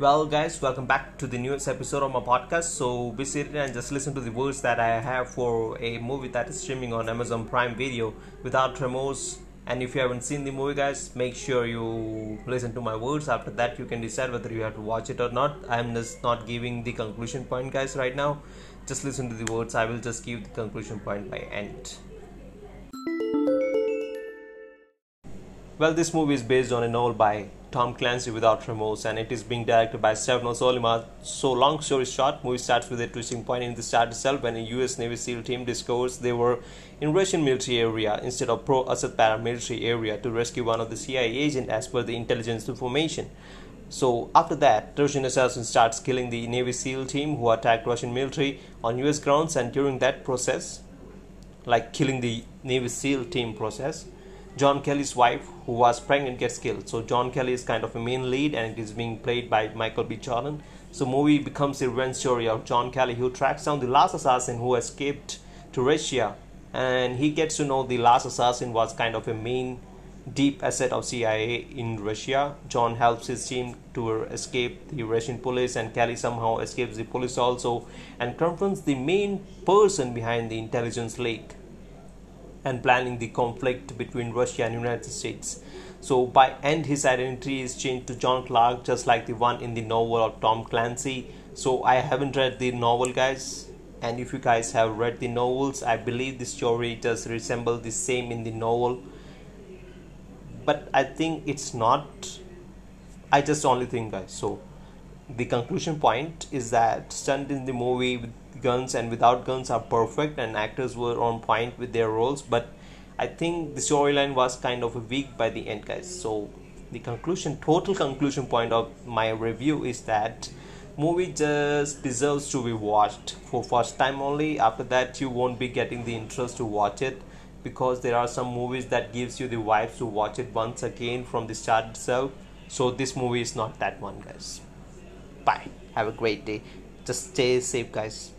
Well, guys, welcome back to the newest episode of my podcast. So, be seated and just listen to the words that I have for a movie that is streaming on Amazon Prime Video without remorse. And if you haven't seen the movie, guys, make sure you listen to my words. After that, you can decide whether you have to watch it or not. I'm just not giving the conclusion point, guys, right now. Just listen to the words. I will just give the conclusion point by end. Well, this movie is based on a novel by Tom Clancy without remorse, and it is being directed by Stefano Sollima. So, long story short, movie starts with a twisting point in the start itself when a U.S. Navy SEAL team discovers they were in Russian military area instead of pro-Assad paramilitary area to rescue one of the CIA agent as per the intelligence information. So after that, Russian assassin starts killing the Navy SEAL team who attacked Russian military on US grounds and during that process, like killing the Navy SEAL team process, John Kelly's wife, who was pregnant, gets killed. So John Kelly is kind of a main lead, and it is being played by Michael B. Jordan. So movie becomes a revenge story of John Kelly, who tracks down the last assassin who escaped to Russia, and he gets to know the last assassin was kind of a main deep asset of CIA in Russia. John helps his team to escape the Russian police, and Kelly somehow escapes the police also and confronts the main person behind the intelligence leak and planning the conflict between Russia and United States. So by end his identity is changed to John Clark just like the one in the novel of Tom Clancy. So I haven't read the novel guys and if you guys have read the novels I believe the story does resemble the same in the novel but I think it's not I just only think guys so the conclusion point is that stunt in the movie with guns and without guns are perfect and actors were on point with their roles but i think the storyline was kind of weak by the end guys. So the conclusion total conclusion point of my review is that movie just deserves to be watched for first time only. After that you won't be getting the interest to watch it because there are some movies that gives you the vibes to watch it once again from the start itself. So this movie is not that one guys. Bye. Have a great day. Just stay safe guys